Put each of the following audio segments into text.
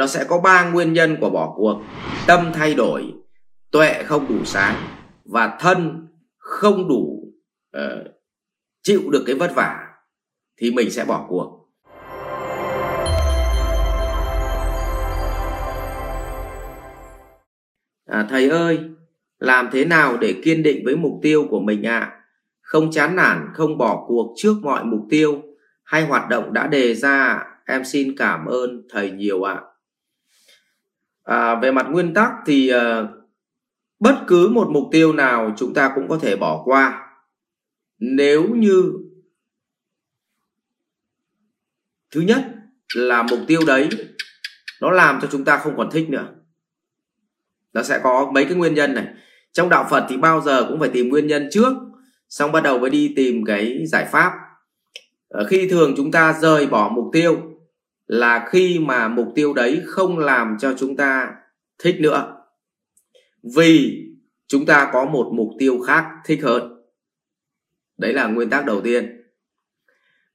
nó sẽ có ba nguyên nhân của bỏ cuộc tâm thay đổi tuệ không đủ sáng và thân không đủ uh, chịu được cái vất vả thì mình sẽ bỏ cuộc à, thầy ơi làm thế nào để kiên định với mục tiêu của mình ạ à? không chán nản không bỏ cuộc trước mọi mục tiêu hay hoạt động đã đề ra em xin cảm ơn thầy nhiều ạ à à, về mặt nguyên tắc thì uh, bất cứ một mục tiêu nào chúng ta cũng có thể bỏ qua. Nếu như thứ nhất là mục tiêu đấy nó làm cho chúng ta không còn thích nữa. Nó sẽ có mấy cái nguyên nhân này. Trong đạo phật thì bao giờ cũng phải tìm nguyên nhân trước xong bắt đầu mới đi tìm cái giải pháp. Ờ, khi thường chúng ta rời bỏ mục tiêu là khi mà mục tiêu đấy không làm cho chúng ta thích nữa. Vì chúng ta có một mục tiêu khác thích hơn. Đấy là nguyên tắc đầu tiên.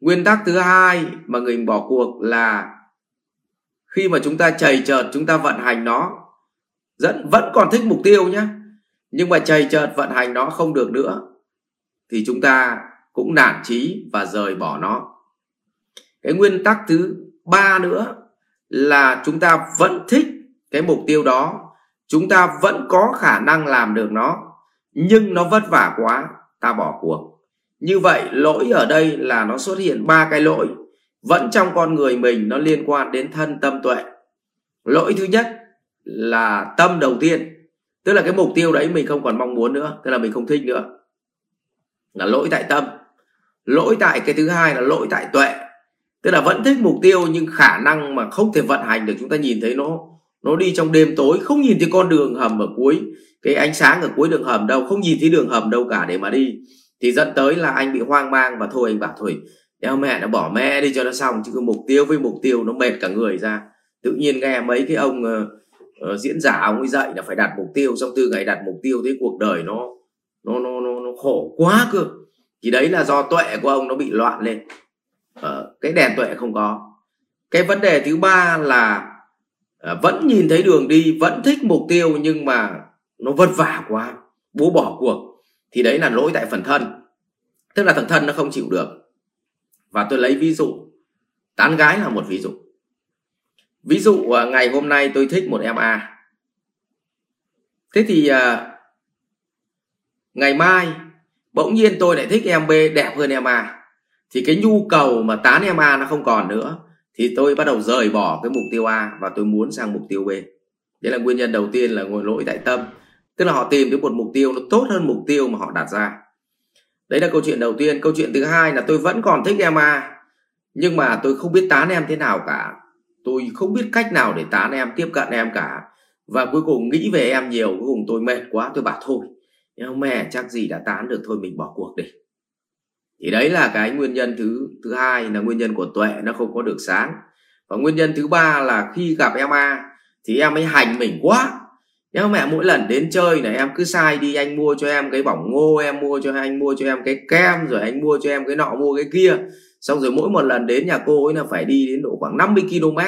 Nguyên tắc thứ hai mà người bỏ cuộc là khi mà chúng ta chầy chợt, chúng ta vận hành nó vẫn vẫn còn thích mục tiêu nhé nhưng mà chầy chợt, vận hành nó không được nữa, thì chúng ta cũng nản trí và rời bỏ nó. Cái nguyên tắc thứ ba nữa là chúng ta vẫn thích cái mục tiêu đó. Chúng ta vẫn có khả năng làm được nó, nhưng nó vất vả quá, ta bỏ cuộc. Như vậy, lỗi ở đây là nó xuất hiện ba cái lỗi. Vẫn trong con người mình, nó liên quan đến thân tâm tuệ. Lỗi thứ nhất là tâm đầu tiên. Tức là cái mục tiêu đấy mình không còn mong muốn nữa, tức là mình không thích nữa. Là lỗi tại tâm. Lỗi tại cái thứ hai là lỗi tại tuệ tức là vẫn thích mục tiêu nhưng khả năng mà không thể vận hành được chúng ta nhìn thấy nó nó đi trong đêm tối không nhìn thấy con đường hầm ở cuối cái ánh sáng ở cuối đường hầm đâu không nhìn thấy đường hầm đâu cả để mà đi. Thì dẫn tới là anh bị hoang mang và thôi anh bảo thôi đeo mẹ nó bỏ mẹ đi cho nó xong chứ mục tiêu với mục tiêu nó mệt cả người ra. Tự nhiên nghe mấy cái ông uh, uh, diễn giả ông ấy dạy là phải đặt mục tiêu xong từ ngày đặt mục tiêu thế cuộc đời nó nó nó nó, nó khổ quá cơ. Thì đấy là do tuệ của ông nó bị loạn lên uh, cái đèn tuệ không có. Cái vấn đề thứ ba là uh, vẫn nhìn thấy đường đi vẫn thích mục tiêu nhưng mà nó vất vả quá bố bỏ cuộc. Thì đấy là lỗi tại phần thân. Tức là thằng thân nó không chịu được. Và tôi lấy ví dụ tán gái là một ví dụ. Ví dụ ờ, ngày hôm nay tôi thích một em a. Thế thì à, ngày mai bỗng nhiên tôi lại thích em b đẹp hơn em a thì cái nhu cầu mà tán em a nó không còn nữa, thì tôi bắt đầu rời bỏ cái mục tiêu a và tôi muốn sang mục tiêu b. Đấy là nguyên nhân đầu tiên là ngồi lỗi tại tâm. Tức là họ tìm đến một mục tiêu nó tốt hơn mục tiêu mà họ đặt ra. Đấy là câu chuyện đầu tiên. Câu chuyện thứ hai là tôi vẫn còn thích em a, nhưng mà tôi không biết tán em thế nào cả. Tôi không biết cách nào để tán em, tiếp cận em cả. Và cuối cùng nghĩ về em nhiều, cuối cùng tôi mệt quá, tôi bảo thôi. Nhưng mẹ chắc gì đã tán được, thôi mình bỏ cuộc đi thì đấy là cái nguyên nhân thứ thứ hai là nguyên nhân của tuệ nó không có được sáng. Và nguyên nhân thứ ba là khi gặp em a thì em ấy hành mình quá. Nếu mẹ mỗi lần đến chơi này em cứ sai đi, anh mua cho em cái bỏng ngô, em mua cho, anh mua cho em cái kem, rồi anh mua cho em cái nọ, mua cái kia. Xong rồi mỗi một lần đến nhà cô ấy là phải đi đến độ khoảng 50 km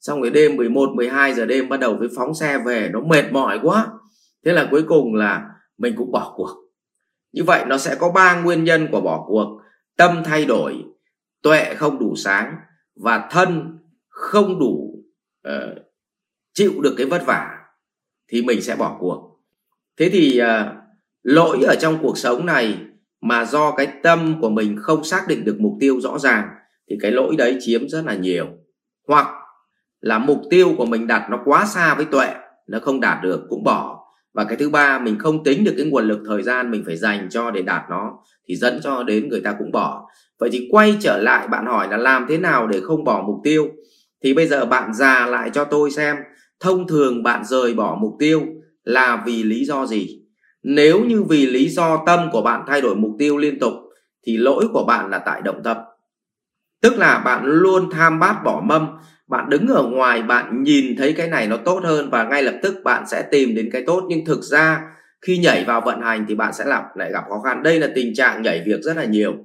xong rồi đêm 11 12 giờ đêm bắt đầu với phóng xe về, nó mệt mỏi quá. Thế là cuối cùng là mình cũng bỏ cuộc như vậy nó sẽ có ba nguyên nhân của bỏ cuộc. Tâm thay đổi tuệ không đủ sáng và thân không đủ uh, chịu được cái vất vả thì mình sẽ bỏ cuộc. Thế thì uh, lỗi ở trong cuộc sống này mà do cái tâm của mình không xác định được mục tiêu rõ ràng thì cái lỗi đấy chiếm rất là nhiều. Hoặc là mục tiêu của mình đặt nó quá xa với tuệ nó không đạt được cũng bỏ và cái thứ ba, mình không tính được cái nguồn lực thời gian mình phải dành cho để đạt nó, thì dẫn cho đến người ta cũng bỏ. Vậy thì quay trở lại bạn hỏi là làm thế nào để không bỏ mục tiêu? Thì bây giờ bạn già lại cho tôi xem, thông thường bạn rời bỏ mục tiêu là vì lý do gì? Nếu như vì lý do tâm của bạn thay đổi mục tiêu liên tục, thì lỗi của bạn là tại động tâm. Tức là bạn luôn tham bát bỏ mâm bạn đứng ở ngoài bạn nhìn thấy cái này nó tốt hơn và ngay lập tức bạn sẽ tìm đến cái tốt. Nhưng thực ra khi nhảy vào vận hành thì bạn sẽ làm lại gặp khó khăn. Đây là tình trạng nhảy việc rất là nhiều.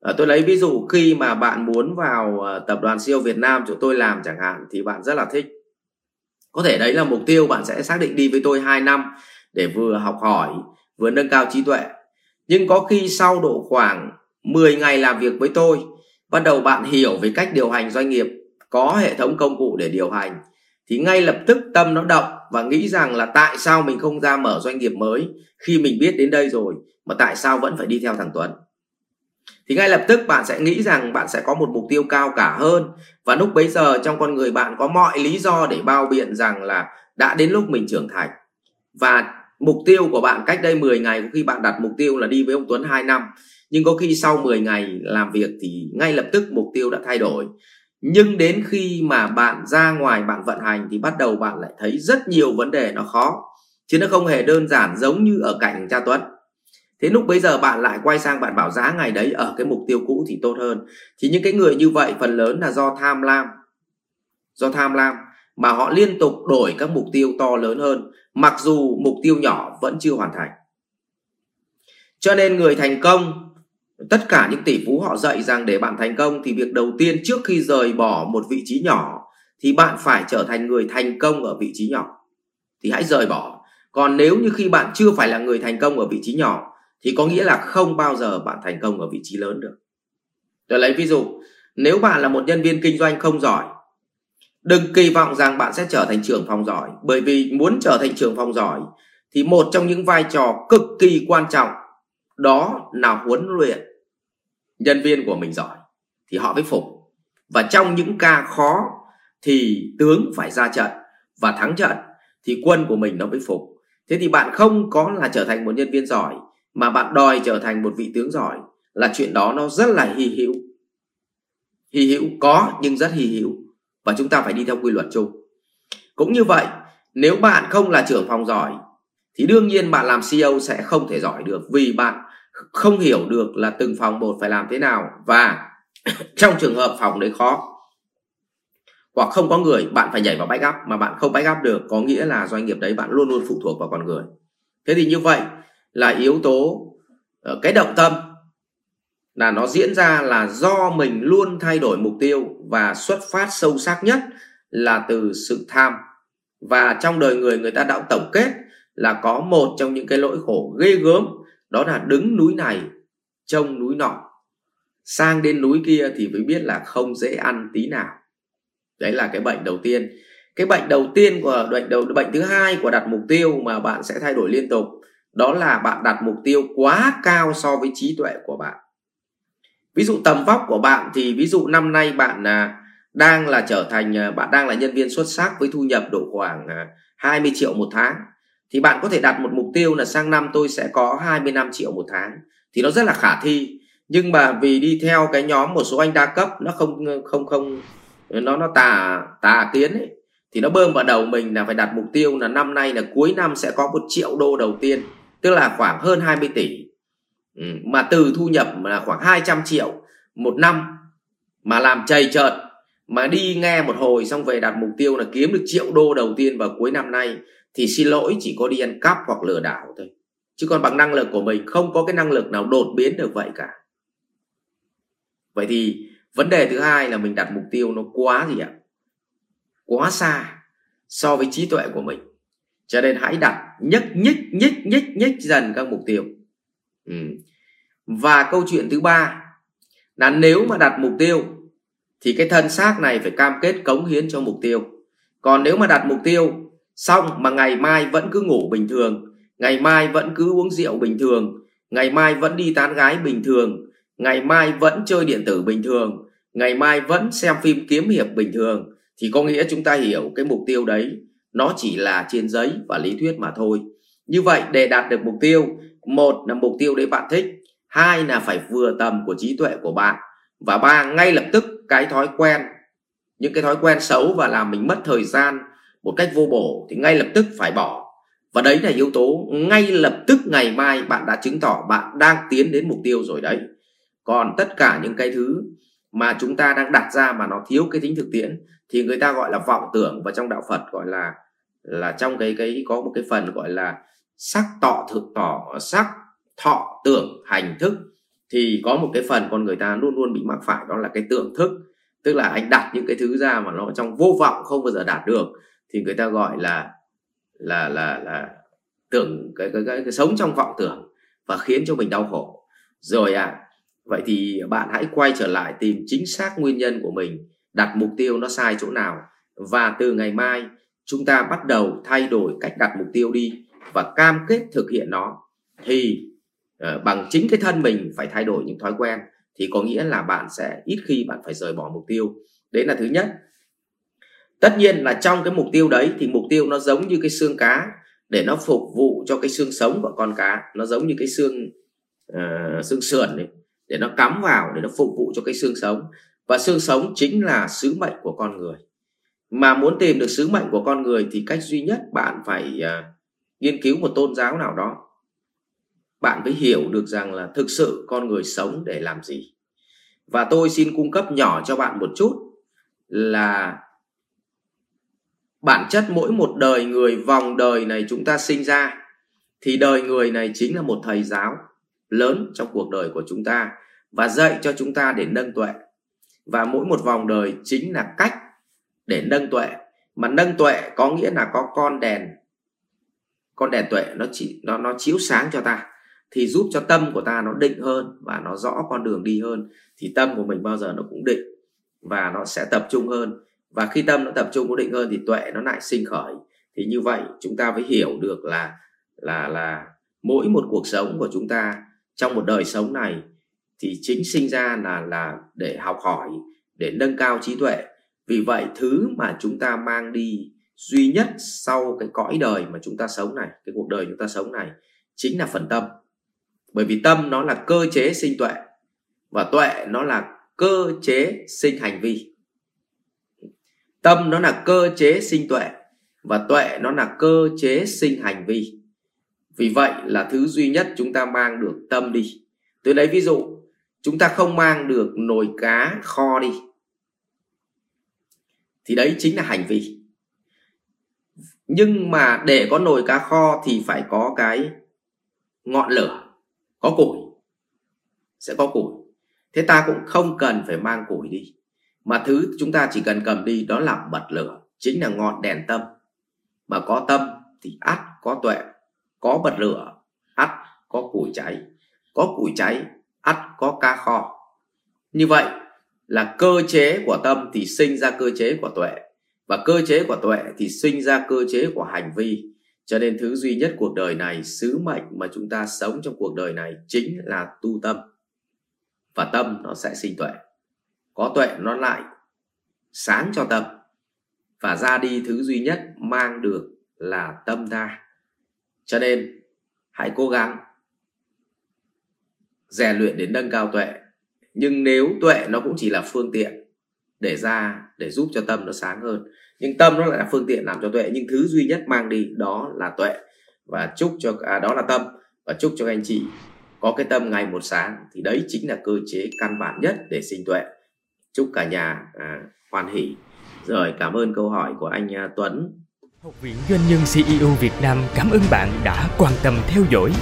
À, tôi lấy ví dụ khi mà bạn muốn vào ờ, tập đoàn siêu Việt Nam chỗ tôi làm chẳng hạn thì bạn rất là thích. Có thể đấy là mục tiêu bạn sẽ xác định đi với tôi 2 năm để vừa học hỏi vừa nâng cao trí tuệ. Nhưng có khi sau độ khoảng 10 ngày làm việc với tôi bắt đầu bạn hiểu về cách điều hành doanh nghiệp có hệ thống công cụ để điều hành, thì ngay lập tức tâm nó động và nghĩ rằng là tại sao mình không ra mở doanh nghiệp mới khi mình biết đến đây rồi, mà tại sao vẫn phải đi theo thằng Tuấn. Thì ngay lập tức bạn sẽ nghĩ rằng bạn sẽ có một mục tiêu cao cả hơn, và lúc bấy giờ trong con người bạn có mọi lý do để bao biện rằng là đã đến lúc mình trưởng thành. Và mục tiêu của bạn cách đây 10 ngày, có khi bạn đặt mục tiêu là đi với ông Tuấn 2 năm, nhưng có khi sau 10 ngày làm việc thì ngay lập tức mục tiêu đã thay đổi nhưng đến khi mà bạn ra ngoài, bạn vận hành thì bắt đầu bạn lại thấy rất nhiều vấn đề nó khó. Chứ nó không hề đơn giản giống như ở cạnh cha Tuấn. Thế lúc bây giờ bạn lại quay sang bạn bảo giá ngày đấy ở cái mục tiêu cũ thì tốt hơn. Thì những cái người như vậy phần lớn là do tham lam. Do tham lam mà họ liên tục đổi các mục tiêu to lớn hơn, mặc dù mục tiêu nhỏ vẫn chưa hoàn thành. Cho nên người thành công tất cả những tỷ phú họ dạy rằng để bạn thành công thì việc đầu tiên trước khi rời bỏ một vị trí nhỏ thì bạn phải trở thành người thành công ở vị trí nhỏ. Thì hãy rời bỏ. Còn nếu như khi bạn chưa phải là người thành công ở vị trí nhỏ thì có nghĩa là không bao giờ bạn thành công ở vị trí lớn được. Tôi lấy ví dụ, nếu bạn là một nhân viên kinh doanh không giỏi, đừng kỳ vọng rằng bạn sẽ trở thành trưởng phòng giỏi. Bởi vì muốn trở thành trưởng phòng giỏi thì một trong những vai trò cực kỳ quan trọng đó là huấn luyện nhân viên của mình giỏi, thì họ mới phục. Và trong những ca khó thì tướng phải ra trận và thắng trận thì quân của mình nó mới phục. Thế thì bạn không có là trở thành một nhân viên giỏi, mà bạn đòi trở thành một vị tướng giỏi là chuyện đó nó rất là hy hữu. Hy hữu, có nhưng rất hy hữu và chúng ta phải đi theo quy luật chung. Cũng như vậy, nếu bạn không là trưởng phòng giỏi thì đương nhiên bạn làm CEO sẽ không thể giỏi được vì bạn không hiểu được là từng phòng một phải làm thế nào và trong trường hợp phòng đấy khó. Hoặc không có người, bạn phải nhảy vào backup, mà bạn không backup được, có nghĩa là doanh nghiệp đấy bạn luôn luôn phụ thuộc vào con người. Thế thì như vậy là yếu tố ờ, cái động tâm là nó diễn ra là do mình luôn thay đổi mục tiêu và xuất phát sâu sắc nhất là từ sự tham. Và trong đời người người ta đã tổng kết là có một trong những cái lỗi khổ ghê gớm đó là đứng núi này, trông núi nọ. Sang đến núi kia thì mới biết là không dễ ăn tí nào. Đấy là cái bệnh đầu tiên. Cái bệnh đầu tiên của, bệnh đầu, bệnh thứ hai của đặt mục tiêu mà bạn sẽ thay đổi liên tục, đó là bạn đặt mục tiêu quá cao so với trí tuệ của bạn. Ví dụ tầm vóc của bạn thì ví dụ năm nay bạn à, đang là trở thành à, bạn đang là nhân viên xuất sắc với thu nhập độ khoảng à, 20 triệu một tháng thì bạn có thể đặt một mục tiêu là sang năm tôi sẽ có 25 triệu một tháng. Thì nó rất là khả thi. Nhưng mà vì đi theo cái nhóm một số anh đa cấp nó không không không nó nó tà tà kiến ấy thì nó bơm vào đầu mình là phải đặt mục tiêu là năm nay là cuối năm sẽ có một triệu đô đầu tiên tức là khoảng hơn 20 tỷ. Ừ, mà từ thu nhập là khoảng 200 triệu một năm mà làm chầy chợt mà đi nghe một hồi xong về đặt mục tiêu là kiếm được triệu đô đầu tiên vào cuối năm nay thì xin lỗi, chỉ có đi ăn cắp hoặc lừa đảo thôi. Chứ còn bằng năng lực của mình, không có cái năng lực nào đột biến được vậy cả. Vậy thì vấn đề thứ hai là mình đặt mục tiêu nó quá gì ạ? Quá xa so với trí tuệ của mình. Cho nên hãy đặt nhích nhích nhích nhích nhích dần các mục tiêu. Ừ. và câu chuyện thứ ba là nếu mà đặt mục tiêu, thì cái thân xác này phải cam kết cống hiến cho mục tiêu. Còn nếu mà đặt mục tiêu xong mà ngày mai vẫn cứ ngủ bình thường, ngày mai vẫn cứ uống rượu bình thường, ngày mai vẫn đi tán gái bình thường, ngày mai vẫn chơi điện tử bình thường, ngày mai vẫn xem phim kiếm hiệp bình thường, thì có nghĩa chúng ta hiểu cái mục tiêu đấy. Nó chỉ là trên giấy và lý thuyết mà thôi. Như vậy, để đạt được mục tiêu, một là mục tiêu đấy bạn thích, hai là phải vừa tầm của trí tuệ của bạn, và ba, ngay lập tức cái thói quen, những cái thói quen xấu và làm mình mất thời gian một cách vô bổ thì ngay lập tức phải bỏ. Và đấy là yếu tố ngay lập tức ngày mai bạn đã chứng tỏ bạn đang tiến đến mục tiêu rồi đấy. Còn tất cả những cái thứ mà chúng ta đang đặt ra mà nó thiếu cái tính thực tiễn thì người ta gọi là vọng tưởng và trong đạo Phật gọi là là trong cái cái có một cái phần gọi là sắc tọ thực tỏ, sắc thọ tưởng hành thức thì có một cái phần con người ta luôn luôn bị mắc phải đó là cái tưởng thức. Tức là anh đặt những cái thứ ra mà nó trong vô vọng không bao giờ đạt được thì người ta gọi là là là là tưởng cái cái, cái, cái sống trong vọng tưởng và khiến cho mình đau khổ. Rồi à vậy thì bạn hãy quay trở lại tìm chính xác nguyên nhân của mình đặt mục tiêu nó sai chỗ nào và từ ngày mai chúng ta bắt đầu thay đổi cách đặt mục tiêu đi và cam kết thực hiện nó thì uh, bằng chính cái thân mình phải thay đổi những thói quen thì có nghĩa là bạn sẽ ít khi bạn phải rời bỏ mục tiêu. Đấy là thứ nhất tất nhiên là trong cái mục tiêu đấy thì mục tiêu nó giống như cái xương cá để nó phục vụ cho cái xương sống của con cá nó giống như cái xương uh, xương sườn ấy để nó cắm vào để nó phục vụ cho cái xương sống. Và xương sống chính là sứ mệnh của con người. Mà muốn tìm được sứ mệnh của con người thì cách duy nhất bạn phải uh, nghiên cứu một tôn giáo nào đó. Bạn mới hiểu được rằng là thực sự con người sống để làm gì. Và tôi xin cung cấp nhỏ cho bạn một chút là bản chất mỗi một đời người vòng đời này chúng ta sinh ra, thì đời người này chính là một thầy giáo lớn trong cuộc đời của chúng ta và dạy cho chúng ta để nâng tuệ. Và mỗi một vòng đời chính là cách để nâng tuệ. Mà nâng tuệ có nghĩa là có con đèn con đèn tuệ nó chỉ, nó nó chiếu sáng cho ta, thì giúp cho tâm của ta nó định hơn và nó rõ con đường đi hơn, thì tâm của mình bao giờ nó cũng định và nó sẽ tập trung hơn và khi tâm nó tập trung cố định hơn thì tuệ nó lại sinh khởi. Thì như vậy chúng ta mới hiểu được là là là mỗi một cuộc sống của chúng ta trong một đời sống này thì chính sinh ra là là để học hỏi, để nâng cao trí tuệ. Vì vậy thứ mà chúng ta mang đi duy nhất sau cái cõi đời mà chúng ta sống này, cái cuộc đời chúng ta sống này chính là phần tâm. Bởi vì tâm nó là cơ chế sinh tuệ và tuệ nó là cơ chế sinh hành vi tâm nó là cơ chế sinh tuệ và tuệ nó là cơ chế sinh hành vi. Vì vậy là thứ duy nhất chúng ta mang được tâm đi. Tôi lấy ví dụ, chúng ta không mang được nồi cá kho đi. Thì đấy chính là hành vi. Nhưng mà để có nồi cá kho thì phải có cái ngọn lửa, có củi. Sẽ có củi. Thế ta cũng không cần phải mang củi đi mà thứ chúng ta chỉ cần cầm đi đó là bật lửa chính là ngọn đèn tâm. Mà có tâm thì ắt có tuệ, có bật lửa, ắt có củi cháy. Có củi cháy, ắt có ca kho. Như vậy là cơ chế của tâm thì sinh ra cơ chế của tuệ, và cơ chế của tuệ thì sinh ra cơ chế của hành vi. Cho nên thứ duy nhất cuộc đời này, sứ mệnh mà chúng ta sống trong cuộc đời này chính là tu tâm. Và tâm nó sẽ sinh tuệ có tuệ nó lại sáng cho tâm và ra đi thứ duy nhất mang được là tâm ta. Cho nên hãy cố gắng rèn luyện đến nâng cao tuệ. Nhưng nếu tuệ nó cũng chỉ là phương tiện để ra để giúp cho tâm nó sáng hơn nhưng tâm nó lại là phương tiện làm cho tuệ nhưng thứ duy nhất mang đi đó là tuệ. Và chúc cho à, đó là tâm và chúc cho anh chị có cái tâm ngày một sáng thì đấy chính là cơ chế căn bản nhất để sinh tuệ chúc cả nhà à, hoan hỷ. Rồi cảm ơn câu hỏi của anh à, Tuấn. Học viện Doanh nhân CEO Việt Nam cảm ơn bạn đã quan tâm theo dõi.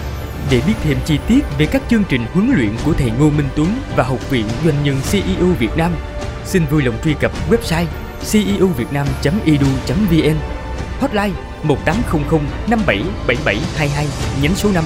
Để biết thêm chi tiết về các chương trình huấn luyện của thầy Ngô Minh Tuấn và Học viện Doanh nhân CEO Việt Nam, xin vui lòng truy cập website ceovietnam.edu.vn Hotline 1800 577722 nhánh số 5